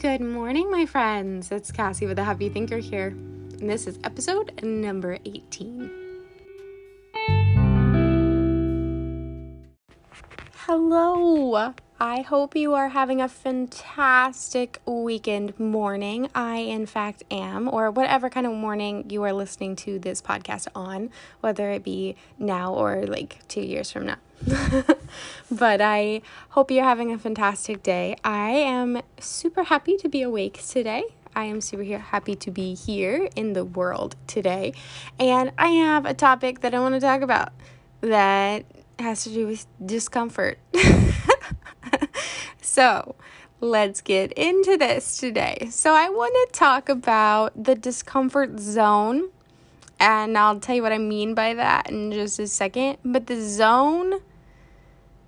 Good morning, my friends. It's Cassie with the Happy Thinker here, and this is episode number 18. Hello. I hope you are having a fantastic weekend morning. I, in fact, am, or whatever kind of morning you are listening to this podcast on, whether it be now or like two years from now. but I hope you're having a fantastic day. I am super happy to be awake today. I am super happy to be here in the world today. And I have a topic that I want to talk about that has to do with discomfort. so, let's get into this today. So, I want to talk about the discomfort zone, and I'll tell you what I mean by that in just a second. But the zone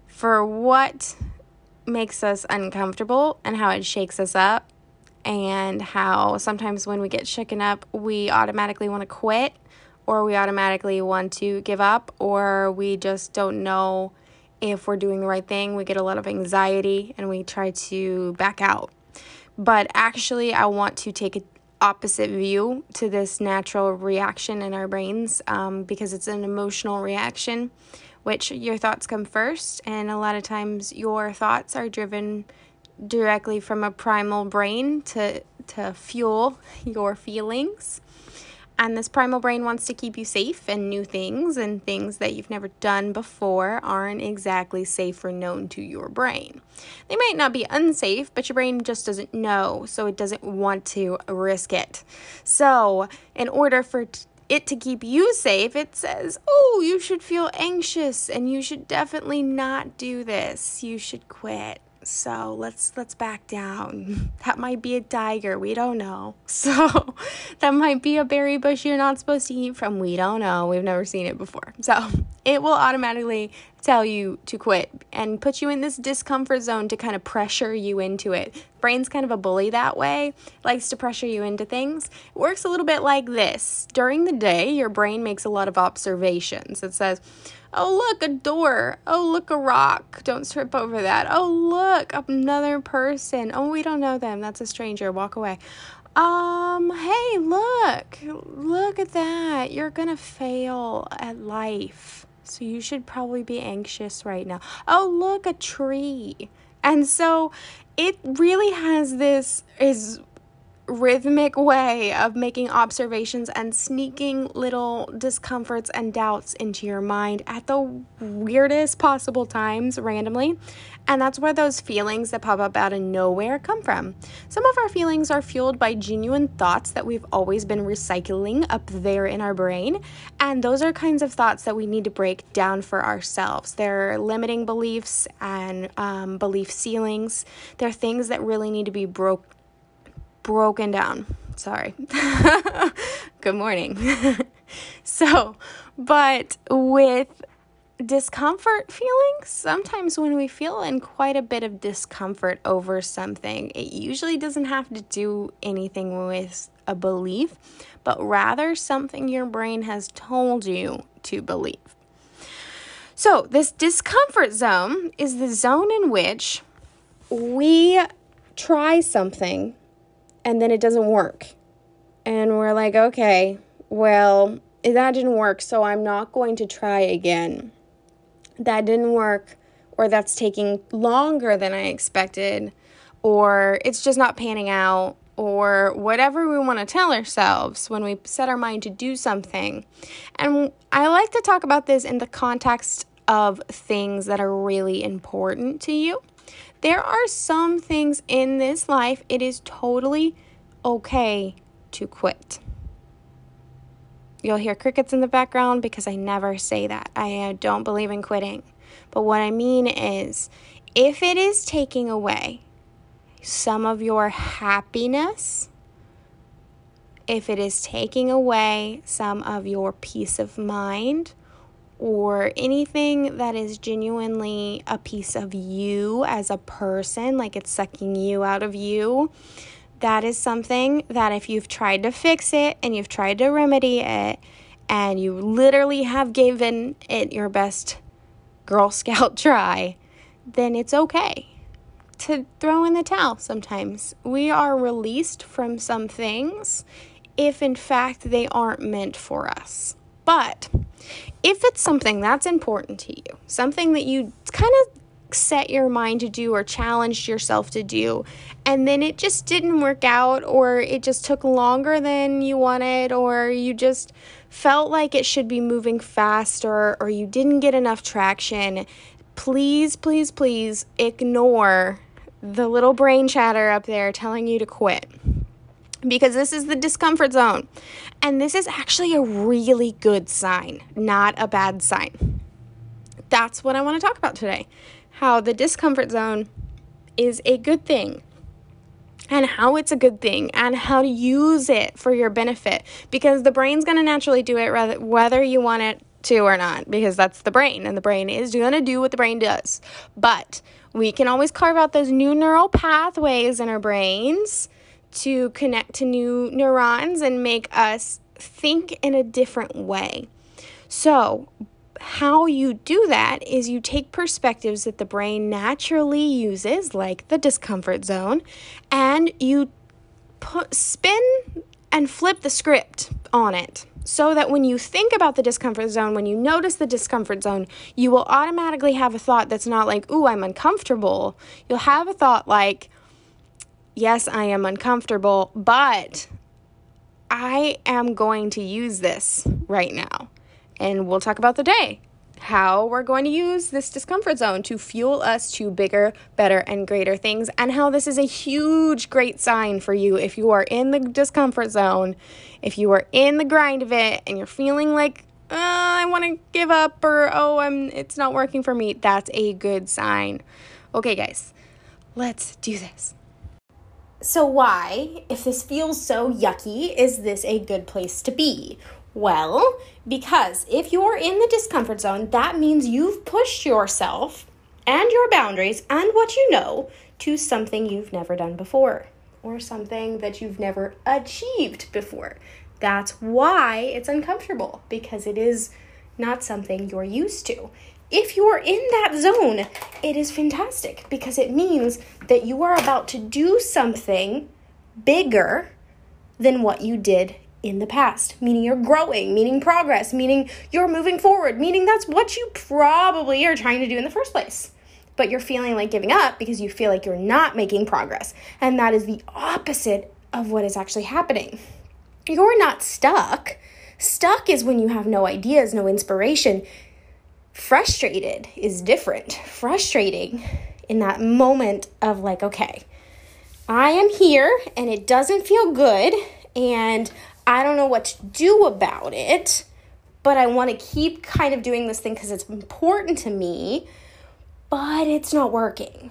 for what makes us uncomfortable and how it shakes us up, and how sometimes when we get shaken up, we automatically want to quit or we automatically want to give up, or we just don't know if we're doing the right thing. We get a lot of anxiety and we try to back out. But actually, I want to take opposite view to this natural reaction in our brains um, because it's an emotional reaction, which your thoughts come first, and a lot of times your thoughts are driven directly from a primal brain to to fuel your feelings. And this primal brain wants to keep you safe, and new things and things that you've never done before aren't exactly safe or known to your brain. They might not be unsafe, but your brain just doesn't know, so it doesn't want to risk it. So, in order for it to keep you safe, it says, Oh, you should feel anxious and you should definitely not do this. You should quit. So let's let's back down. That might be a tiger. We don't know. So that might be a berry bush you're not supposed to eat from. We don't know. We've never seen it before. So it will automatically tell you to quit and put you in this discomfort zone to kind of pressure you into it. Brain's kind of a bully that way, likes to pressure you into things. It works a little bit like this. During the day, your brain makes a lot of observations. It says, Oh, look, a door. Oh, look, a rock. Don't trip over that. Oh, look, another person. Oh, we don't know them. That's a stranger. Walk away. Um, hey, look. Look at that. You're going to fail at life. So you should probably be anxious right now. Oh, look, a tree. And so it really has this is rhythmic way of making observations and sneaking little discomforts and doubts into your mind at the weirdest possible times randomly. And that's where those feelings that pop up out of nowhere come from. Some of our feelings are fueled by genuine thoughts that we've always been recycling up there in our brain. And those are kinds of thoughts that we need to break down for ourselves. They're limiting beliefs and um, belief ceilings. They're things that really need to be broke broken down. Sorry. Good morning. so, but with discomfort feelings, sometimes when we feel in quite a bit of discomfort over something, it usually doesn't have to do anything with a belief, but rather something your brain has told you to believe. So, this discomfort zone is the zone in which we try something and then it doesn't work. And we're like, okay, well, that didn't work, so I'm not going to try again. That didn't work, or that's taking longer than I expected, or it's just not panning out, or whatever we want to tell ourselves when we set our mind to do something. And I like to talk about this in the context of things that are really important to you. There are some things in this life it is totally okay to quit. You'll hear crickets in the background because I never say that. I uh, don't believe in quitting. But what I mean is, if it is taking away some of your happiness, if it is taking away some of your peace of mind, or anything that is genuinely a piece of you as a person, like it's sucking you out of you, that is something that if you've tried to fix it and you've tried to remedy it and you literally have given it your best Girl Scout try, then it's okay. to throw in the towel sometimes. We are released from some things if, in fact, they aren't meant for us. But if it's something that's important to you, something that you kind of set your mind to do or challenged yourself to do, and then it just didn't work out, or it just took longer than you wanted, or you just felt like it should be moving faster, or you didn't get enough traction, please, please, please ignore the little brain chatter up there telling you to quit. Because this is the discomfort zone. And this is actually a really good sign, not a bad sign. That's what I want to talk about today how the discomfort zone is a good thing and how it's a good thing and how to use it for your benefit because the brain's going to naturally do it rather, whether you want it to or not because that's the brain and the brain is going to do what the brain does but we can always carve out those new neural pathways in our brains to connect to new neurons and make us think in a different way so how you do that is you take perspectives that the brain naturally uses, like the discomfort zone, and you put spin and flip the script on it so that when you think about the discomfort zone, when you notice the discomfort zone, you will automatically have a thought that's not like, ooh, I'm uncomfortable. You'll have a thought like, yes, I am uncomfortable, but I am going to use this right now and we'll talk about the day. How we're going to use this discomfort zone to fuel us to bigger, better, and greater things, and how this is a huge, great sign for you if you are in the discomfort zone, if you are in the grind of it, and you're feeling like, oh, I want to give up, or oh, I'm, it's not working for me. That's a good sign. Okay, guys, let's do this. So, why, if this feels so yucky, is this a good place to be? Well, because if you're in the discomfort zone, that means you've pushed yourself and your boundaries and what you know to something you've never done before or something that you've never achieved before. That's why it's uncomfortable because it is not something you're used to. If you're in that zone, it is fantastic because it means that you are about to do something bigger than what you did in the past, meaning you're growing, meaning progress, meaning you're moving forward, meaning that's what you probably are trying to do in the first place. But you're feeling like giving up because you feel like you're not making progress. And that is the opposite of what is actually happening. You're not stuck. Stuck is when you have no ideas, no inspiration. Frustrated is different. Frustrating in that moment of like, okay, I am here and it doesn't feel good and I don't know what to do about it, but I want to keep kind of doing this thing because it's important to me, but it's not working.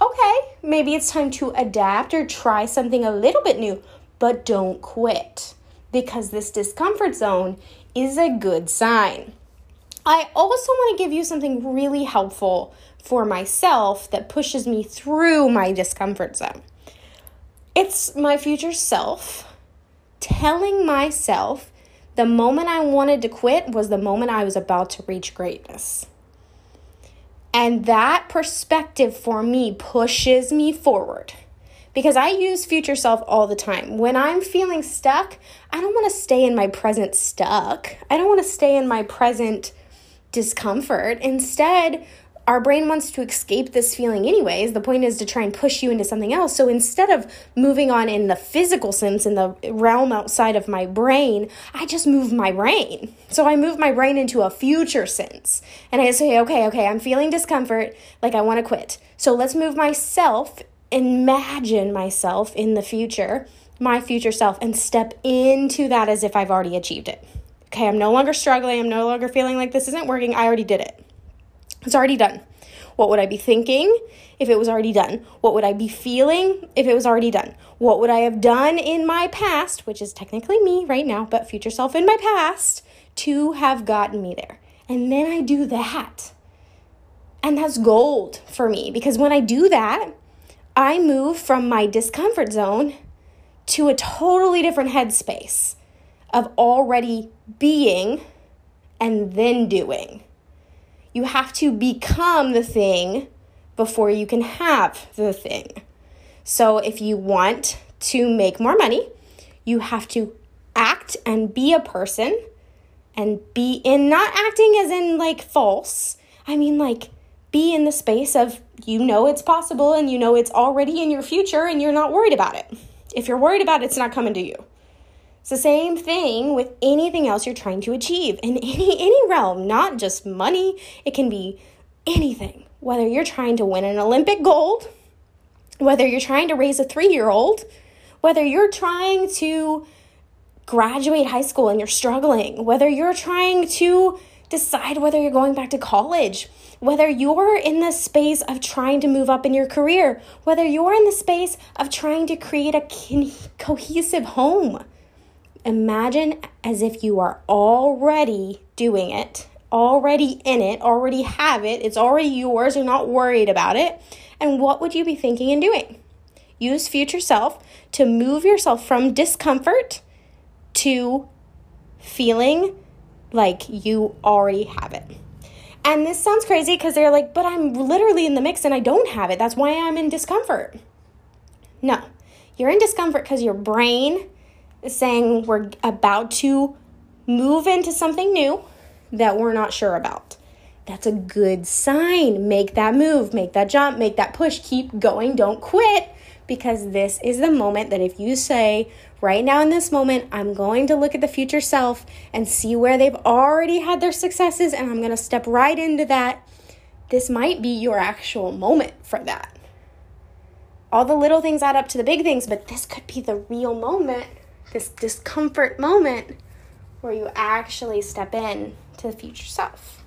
Okay, maybe it's time to adapt or try something a little bit new, but don't quit because this discomfort zone is a good sign. I also want to give you something really helpful for myself that pushes me through my discomfort zone. It's my future self telling myself the moment I wanted to quit was the moment I was about to reach greatness. And that perspective for me pushes me forward because I use future self all the time. When I'm feeling stuck, I don't want to stay in my present stuck. I don't want to stay in my present discomfort. Instead, our brain wants to escape this feeling anyways. The point is to try and push you into something else. So instead of moving on in the physical sense, in the realm outside of my brain, I just move my brain. So I move my brain into a future sense. And I say, okay, okay, I'm feeling discomfort, like I want to quit. So let's move myself, imagine myself in the future, my future self, and step into that as if I've already achieved it. Okay, I'm no longer struggling. I'm no longer feeling like this isn't working. I already did it. It's already done. What would I be thinking if it was already done? What would I be feeling if it was already done? What would I have done in my past, which is technically me right now, but future self in my past, to have gotten me there? And then I do that. And that's gold for me because when I do that, I move from my discomfort zone to a totally different headspace of already being and then doing. You have to become the thing before you can have the thing. So if you want to make more money, you have to act and be a person and be in not acting as in like false. I mean like be in the space of you know it's possible and you know it's already in your future and you're not worried about it. If you're worried about it, it's not coming to you. It's the same thing with anything else you're trying to achieve in any any realm, not just money. It can be anything. Whether you're trying to win an Olympic gold, whether you're trying to raise a 3-year-old, whether you're trying to graduate high school and you're struggling, whether you're trying to decide whether you're going back to college, whether you're in the space of trying to move up in your career, whether you're in the space of trying to create a cohesive home. Imagine as if you are already doing it, already in it, already have it, it's already yours, you're not worried about it. And what would you be thinking and doing? Use future self to move yourself from discomfort to feeling like you already have it. And this sounds crazy because they're like, but I'm literally in the mix and I don't have it. That's why I'm in discomfort. No, you're in discomfort because your brain saying we're about to move into something new that we're not sure about. That's a good sign. Make that move, make that jump, make that push, keep going, don't quit because this is the moment that if you say, right now in this moment, I'm going to look at the future self and see where they've already had their successes, and I'm going to step right into that. This might be your actual moment for that. All the little things add up to the big things, but this could be the real moment, this discomfort moment where you actually step in to the future self.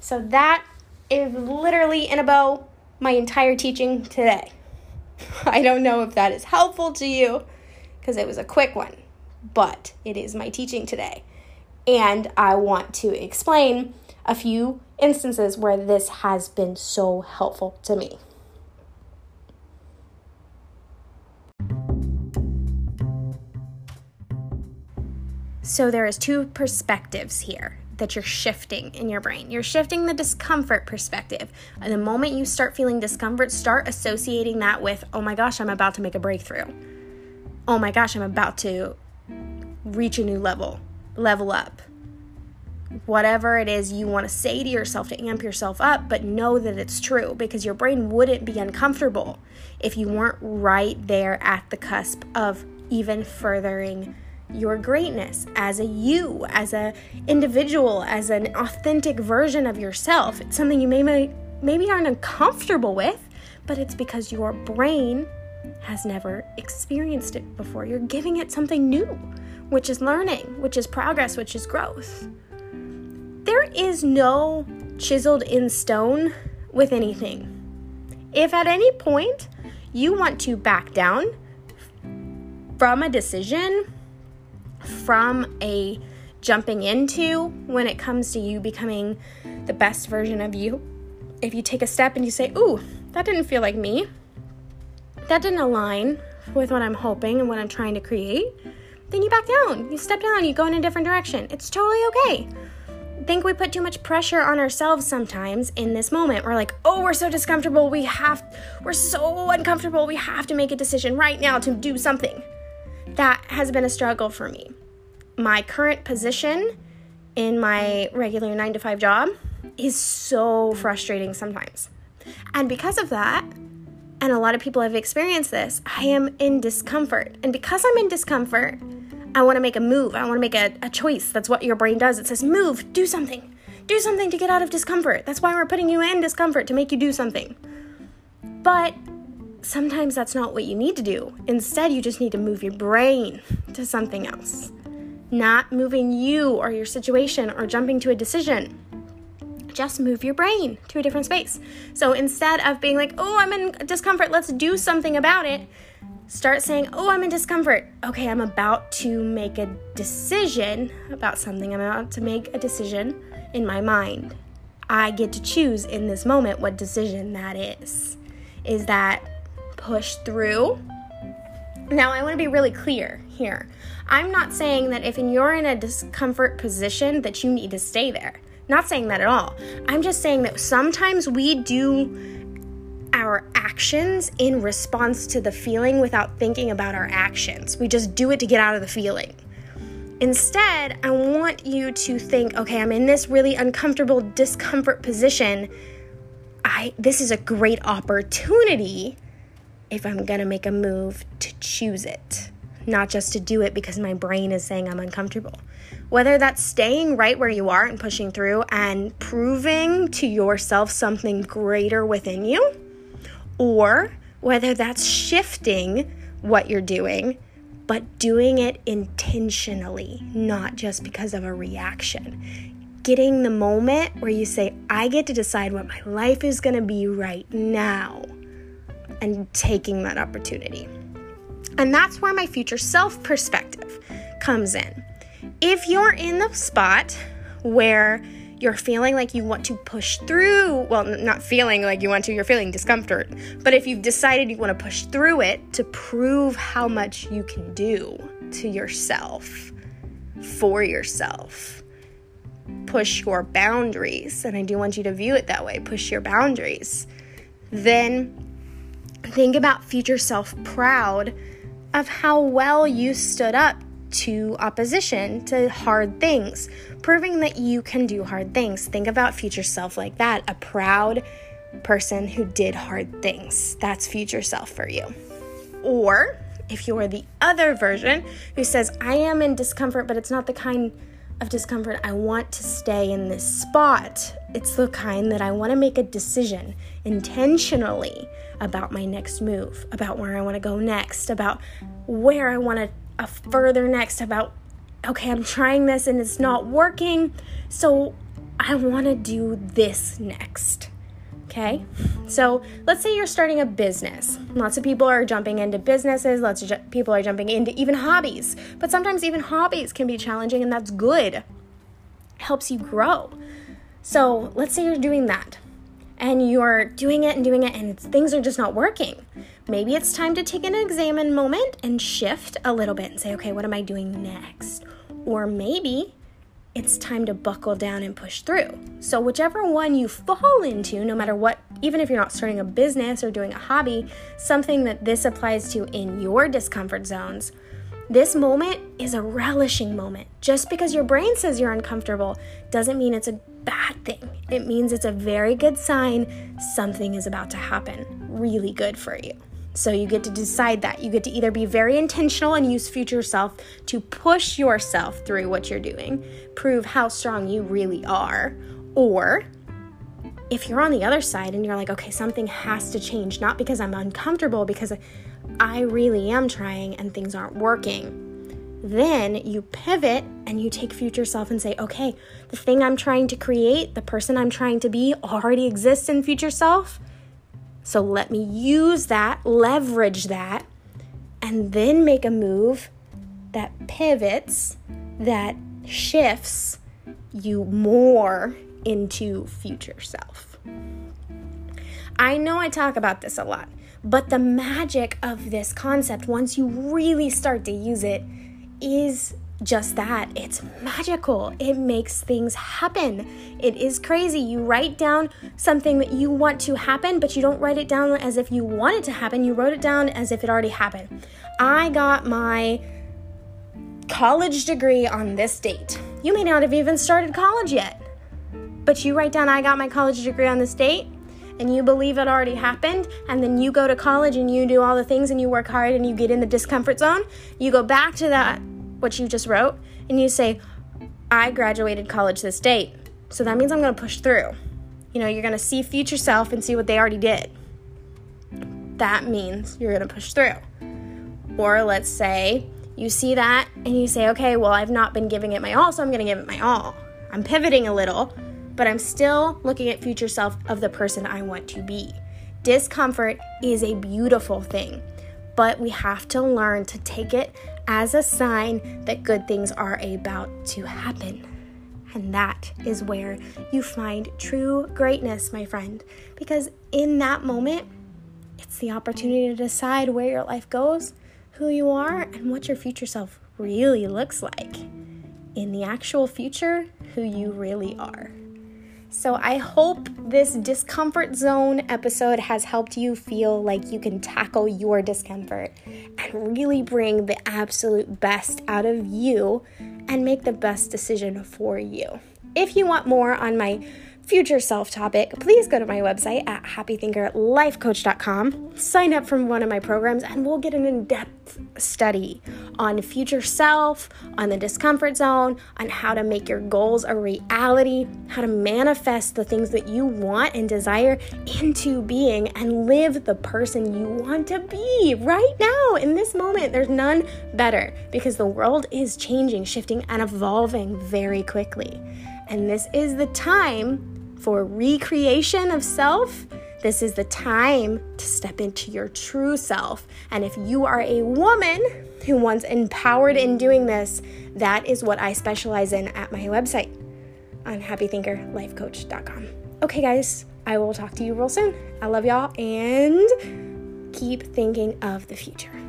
So that is literally in a bow my entire teaching today. I don't know if that is helpful to you because it was a quick one, but it is my teaching today. And I want to explain a few instances where this has been so helpful to me. So there is two perspectives here that you're shifting in your brain. You're shifting the discomfort perspective. And the moment you start feeling discomfort, start associating that with, oh my gosh, I'm about to make a breakthrough. Oh my gosh, I'm about to reach a new level, level up. Whatever it is you want to say to yourself to amp yourself up, but know that it's true because your brain wouldn't be uncomfortable if you weren't right there at the cusp of even furthering your greatness as a you, as a individual, as an authentic version of yourself. It's something you may maybe aren't uncomfortable with, but it's because your brain has never experienced it before. You're giving it something new, which is learning, which is progress, which is growth. There is no chiseled in stone with anything. If at any point you want to back down from a decision, from a jumping into when it comes to you becoming the best version of you. If you take a step and you say, Ooh, that didn't feel like me, that didn't align with what I'm hoping and what I'm trying to create, then you back down. You step down, you go in a different direction. It's totally okay. I think we put too much pressure on ourselves sometimes in this moment. We're like, oh, we're so discomfortable. We have, we're so uncomfortable. We have to make a decision right now to do something that has been a struggle for me. My current position in my regular nine to five job is so frustrating sometimes. And because of that, and a lot of people have experienced this, I am in discomfort. And because I'm in discomfort, I want to make a move. I want to make a, a choice. That's what your brain does. It says, move, do something. Do something to get out of discomfort. That's why we're putting you in discomfort to make you do something. But sometimes that's not what you need to do. Instead, you just need to move your brain to something else, not moving you or your situation or jumping to a decision. Just move your brain to a different space. So instead of being like, oh, I'm in discomfort, let's do something about it, start saying, oh, I'm in discomfort. Okay, I'm about to make a decision about something. I'm about to make a decision in my mind. I get to choose in this moment what decision that is. Is that push through. Now, I want to be really clear here. I'm not saying that if you're in a discomfort position that you need to stay there. Not saying that at all. I'm just saying that sometimes we do our actions in response to the feeling without thinking about our actions. We just do it to get out of the feeling. Instead, I want you to think, okay, I'm in this really uncomfortable discomfort position. I this is a great opportunity if I'm to make a move to choose it, not just to do it because my brain is saying I'm uncomfortable. Whether that's staying right where you are and pushing through and proving to yourself something greater within you, or whether that's shifting what you're doing but doing it intentionally, not just because of a reaction. Getting the moment where you say, I get to decide what my life is to be right now, and taking that opportunity. And that's where my future self perspective comes in. If you're in the spot where you're feeling like you want to push through, well, not feeling like you want to, you're feeling discomfort. But if you've decided you want to push through it to prove how much you can do to yourself, for yourself, push your boundaries, and I do want you to view it that way push your boundaries, then think about future self proud of how well you stood up to opposition, to hard things, proving that you can do hard things. Think about future self like that a proud person who did hard things. That's future self for you. Or if you're the other version who says, I am in discomfort, but it's not the kind of discomfort I want to stay in this spot. It's the kind that I want to make a decision intentionally about my next move, about where I want to go next, about where I want to further next about okay, I'm trying this and it's not working. So I want to do this next. Okay? So, let's say you're starting a business. Lots of people are jumping into businesses, lots of ju- people are jumping into even hobbies. But sometimes even hobbies can be challenging and that's good. It helps you grow. So, let's say you're doing that and you're doing it and doing it and things are just not working. Maybe it's time to take an examine moment and shift a little bit and say, okay, what am I doing next? Or maybe it's time to buckle down and push through. So, whichever one you fall into, no matter what, even if you're not starting a business or doing a hobby, something that this applies to in your discomfort zones, this moment is a relishing moment. Just because your brain says you're uncomfortable doesn't mean it's a bad thing. It means it's a very good sign something is about to happen, really good for you. So you get to decide that. You get to either be very intentional and use future self to push yourself through what you're doing, prove how strong you really are, or if you're on the other side and you're like, okay, something has to change, not because I'm uncomfortable, because I really am trying and things aren't working, then you pivot and you take future self and say, okay, the thing I'm trying to create, the person I'm trying to be already exists in future self. So let me use that, leverage that, and then make a move that pivots, that shifts you more into future self. I know I talk about this a lot, but the magic of this concept, once you really start to use it, is just that. It's magical. It makes things happen. It is crazy. You write down something that you want to happen, but you don't write it down as if you want it to happen. You wrote it down as if it already happened. I got my college degree on this date. You may not have even started college yet, but you write down, I got my college degree on this date. And you believe it already happened, and then you go to college and you do all the things and you work hard and you get in the discomfort zone. You go back to that what you just wrote and you say, I graduated college this date. So that means I'm going to push through. You know, you're going to see future self and see what they already did. That means you're going to push through. Or let's say you see that and you say, okay, well, I've not been giving it my all, so I'm going to give it my all. I'm pivoting a little, but I'm still looking at future self of the person I want to be. Discomfort is a beautiful thing, but we have to learn to take it as a sign that good things are about to happen. And that is where you find true greatness, my friend. Because in that moment, it's the opportunity to decide where your life goes, who you are, and what your future self really looks like. In the actual future, who you really are. So I hope this discomfort zone episode has helped you feel like you can tackle your discomfort and really bring the absolute best out of you and make the best decision for you. If you want more on my future self topic, please go to my website at happythinkerlifecoach.com, sign up for one of my programs, and we'll get an in depth study on future self, on the discomfort zone, on how to make your goals a reality, how to manifest the things that you want and desire into being, and live the person you want to be right now in this moment. There's none better because the world is changing, shifting, and evolving very quickly. And this is the time for recreation of self, this is the time to step into your true self. And if you are a woman who wants empowered in doing this, that is what I specialize in at my website on happythinkerlifecoach.com. Okay, guys, I will talk to you real soon. I love y'all and keep thinking of the future.